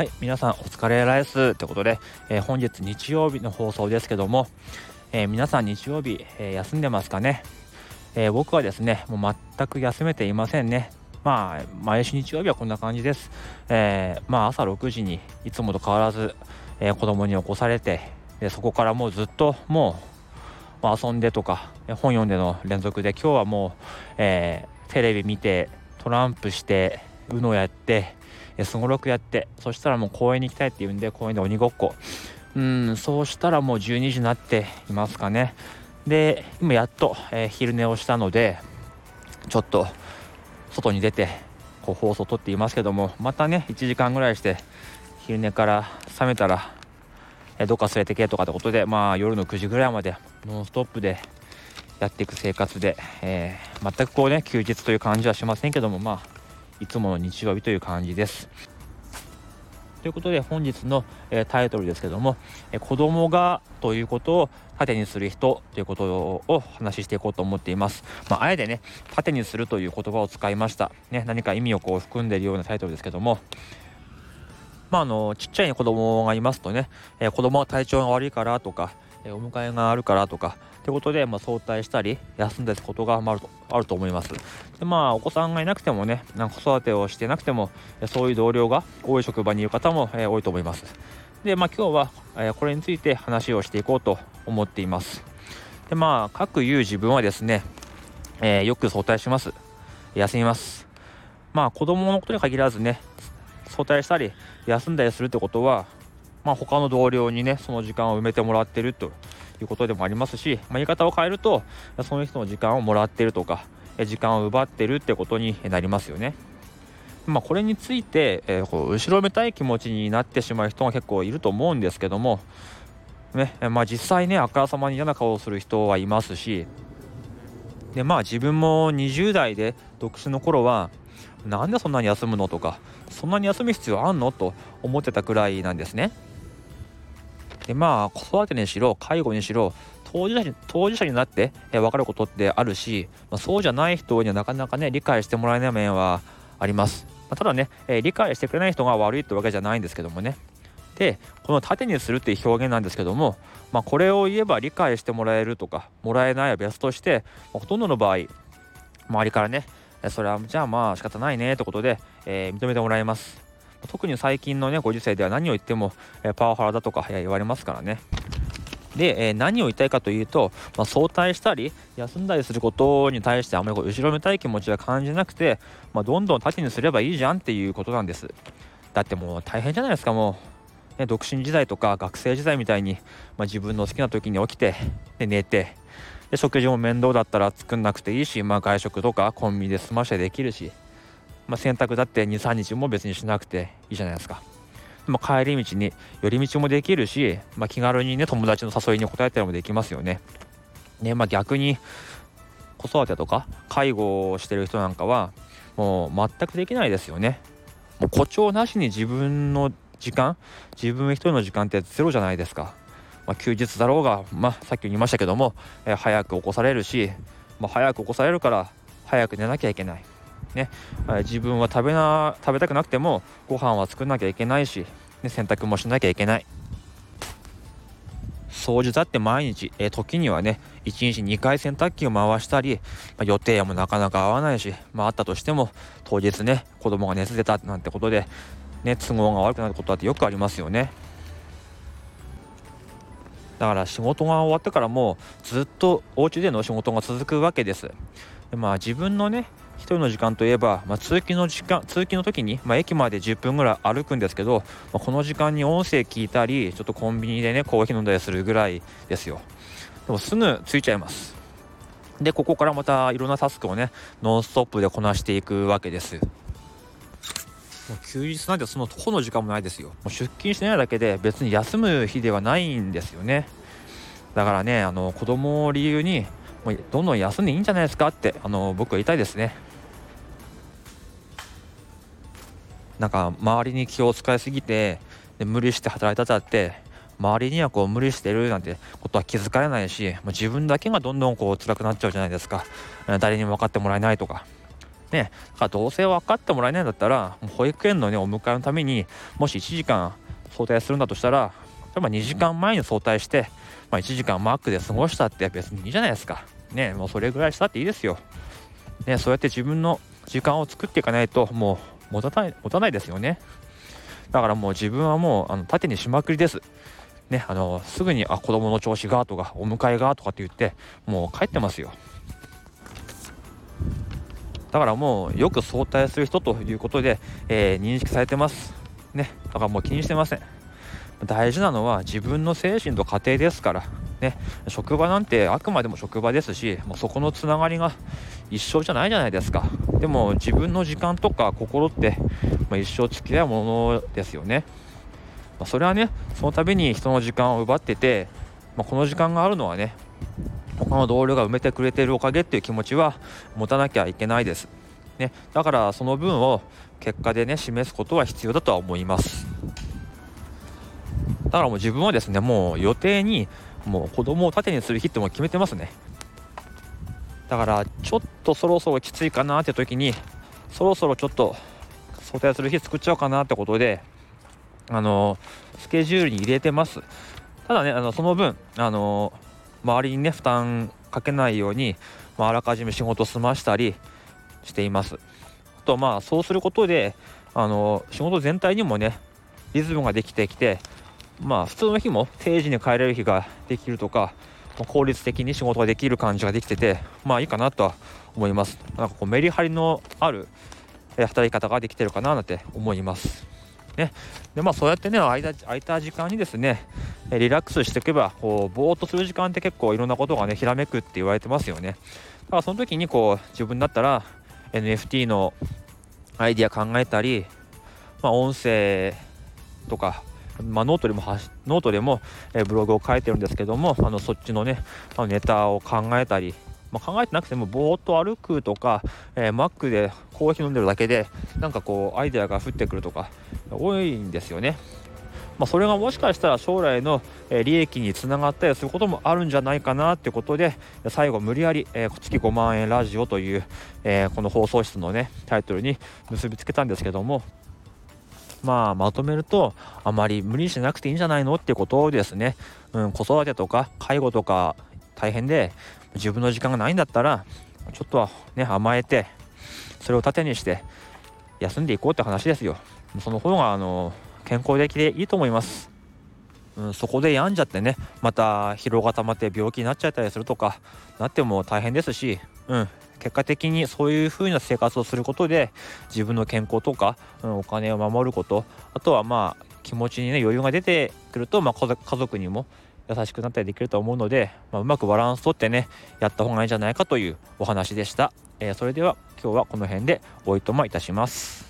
はい、皆さんお疲れライスということで、えー、本日日曜日の放送ですけども、えー、皆さん日曜日、えー、休んでますかね、え僕はですね、もう全く休めていませんね。まあ、毎週日曜日はこんな感じです。えまあ、朝6時にいつもと変わらず、え子供に起こされてで、そこからもうずっともう、遊んでとか、本読んでの連続で、今日はもう、えテレビ見て、トランプして、UNO やって、すごろくやってそしたらもう公園に行きたいって言うんで公園で鬼ごっこ。うんそうしたらもう12時になっていますかね。で今やっと、えー、昼寝をしたのでちょっと外に出てこう放送を撮っていますけどもまたね1時間ぐらいして昼寝から覚めたら、え、どっか連れてけとかってことでまあ夜の9時ぐらいまでノンストップでやっていく生活で、えー、全くこうね休日という感じはしませんけどもまあいつもの日曜日という感じです。ということで本日の、えタイトルですけども、え子供がということを盾にする人ということを話していこうと思っています。まあ、あえてね、盾にするという言葉を使いました。ね、何か意味をこう含んでいるようなタイトルですけども、まあ、あのちっちゃい子供がいますとね、えー、子供が体調が悪いからとか、えー、お迎えがあるからとか、ということで、まあ、早退したり、休んだことがあるとあると思います。でまあ、お子さんがいなくてもね、なんか子育てをしてなくても、そういう同僚が多い職場にいる方も、えー、多いと思います。で、まあ、今日は、えー、これについて話をしていこうと思っています。で、まあ、各言う自分はですね、えー、よく早退します。休みます。まあ、子供のことに限らずね、早退したり、休んだりするってことは、まあ、他の同僚にね、その時間を埋めてもらってるということでもありますし、まあ、言い方を変えるとその人の時間をもらってるとか時間を奪ってるってことになりますよね。まあ、これについて、えー、こう後ろめたい気持ちになってしまう人が結構いると思うんですけども、ねまあ、実際ねあからさまに嫌な顔をする人はいますしでまあ自分も20代で独身の頃はなんでそんなに休むのとかそんなに休む必要あんの？と思ってたくらいなんですね。でまあ子育てにしろ介護にしろ当事者に当事者になって、え分かることってあるし、まあ、そうじゃない人にはなかなかね理解してもらえない面はあります、まあ、ただね、えー、理解してくれない人が悪いってわけじゃないんですけどもね。でこの縦にするっていう表現なんですけども、まあ、これを言えば理解してもらえるとかもらえないは別として、まあ、ほとんどの場合周りからねそれはじゃあまあ仕方ないねってことで、えー、認めてもらえます。特に最近のねご時世では何を言っても、えパワハラだとか言われますからね。で、えー、何を言いたいかというと、まあ、早退したり休んだりすることに対してあまりこう後ろめたい気持ちは感じなくて、まあ、どんどん縦にすればいいじゃんっていうことなんです。だってもう大変じゃないですかもう、ね、独身時代とか学生時代みたいに、まあ、自分の好きな時に起きてで寝てで食事も面倒だったら作んなくていいし、まあ、外食とかコンビニで済ましてできるし。まあ、洗濯だって23日も別にしなくていいじゃないですか。まあ、帰り道に寄り道もできるし、まあ、気軽にね友達の誘いに応えたりもできますよね。ねまあ、逆に子育てとか介護をしてる人なんかはもう全くできないですよね。もう誇張なしに自分の時間自分一人の時間ってゼロじゃないですか。まあ、休日だろうが、まあ、さっき言いましたけども、えー、早く起こされるし、まあ、早く起こされるから早く寝なきゃいけない。ね、自分は食べな食べたくなくてもご飯は作んなきゃいけないし、ね、洗濯もしなきゃいけない掃除だって毎日、え、時にはね1日2回洗濯機を回したり、まあ、予定もなかなか合わないし、まあ、あったとしても当日ね子供が熱出たなんてことで、ね、都合が悪くなることだってよくありますよね。だから仕事が終わってからもずっとお家での仕事が続くわけです。でまあ自分のね1人の時間といえば、まあ、通勤の時間通勤の時に、まあ、駅まで10分ぐらい歩くんですけど、まあ、この時間に音声聞いたりちょっとコンビニでねコーヒー飲んだりするぐらいですよ。でもすぐ着いちゃいます。でここからまたいろんなタスクをねノンストップでこなしていくわけです。もう休日なんてその徒歩の時間もないですよ。もう出勤しないだけで別に休む日ではないんですよね。だからねあの子供を理由にもうどんどん休んでいいんじゃないですかってあの僕は言いたいですね。なんか周りに気を使いすぎてで無理して働いたたって周りにはこう無理してるなんてことは気づかれないしもう自分だけがどんどんこう辛くなっちゃうじゃないですか誰にも分かってもらえないとか。ね、だからどうせ分かってもらえないんだったら保育園のねお迎えのためにもし1時間早退するんだとしたら例えば2時間前に早退して、まあ、1時間マックで過ごしたって別にいいじゃないですか。ねもうそれぐらいしたっていいですよ。ねそうやって自分の時間を作っていかないともう持たない持たないですよね。だからもう自分はもうあの縦にしまくりです。ね、あのすぐにあ子供の調子がとかお迎えがとかって言ってもう帰ってますよだからもうよく早退する人ということで、えー、認識されてますねだからもう気にしてません大事なのは自分の精神と家庭ですからね職場なんてあくまでも職場ですしもうそこのつながりが一生じゃないじゃないですか。でも自分の時間とか心って、まあ、一生付き合うものですよね。まあ、それはねその度に人の時間を奪ってて、まあ、この時間があるのはね他の同僚が埋めてくれてるおかげっていう気持ちは持たなきゃいけないです、ね、だからその分を結果でね示すことは必要だとは思います。だからもう自分はですねもう予定にもう子供を盾にする日っても決めてますね。だからちょっとそろそろきついかなって時にそろそろちょっと早退する日作っちゃおうかなってことであのスケジュールに入れてます。ただねあのその分あの周りにね負担かけないように、まあ、らかじめ仕事済ましたりしています。あとまあそうすることであの仕事全体にもねリズムができてきてまあ普通の日も定時に帰れる日ができるとか効率的に仕事ができる感じができててまあいいかなとは思います。なんかこうメリハリのある働き方ができてるかななんて思います。ね。でまあそうやってね空いた空いた時間にですねリラックスしていけばこうぼーっとする時間って結構いろんなことがねひらめくって言われてますよね。だからその時にこう自分だったら NFT のアイディア考えたり、まあ、音声とかまあ、ノートでもノートでも、えブログを書いてるんですけどもあのそっちのねあのネタを考えたりまあ、考えてなくてもぼーっと歩くとか、えー、マックでコーヒー飲んでるだけでなんかこうアイデアが降ってくるとか多いんですよね。まあ、それがもしかしたら将来の利益につながったりすることもあるんじゃないかなってことで最後無理やり、え、月5万円ラジオという、え、この放送室のねタイトルに結びつけたんですけどもまあまとめるとあまり無理しなくていいんじゃないのってことですね、うん、子育てとか介護とか大変で自分の時間がないんだったらちょっとはね甘えてそれを盾にして休んでいこうって話ですよ。その方があの健康的でいいと思います、うん、そこで病んじゃってねまた疲労が溜まって病気になっちゃったりするとかなっても大変ですし、うん、結果的にそういう風な生活をすることで自分の健康とか、うん、お金を守ることあとはまあ気持ちにね余裕が出てくると、まあ、家族にも優しくなったりできると思うので、まあ、うまくバランスとってねやった方がいいんじゃないかというお話でした、えー、それでは今日はこの辺でおいとまいたします。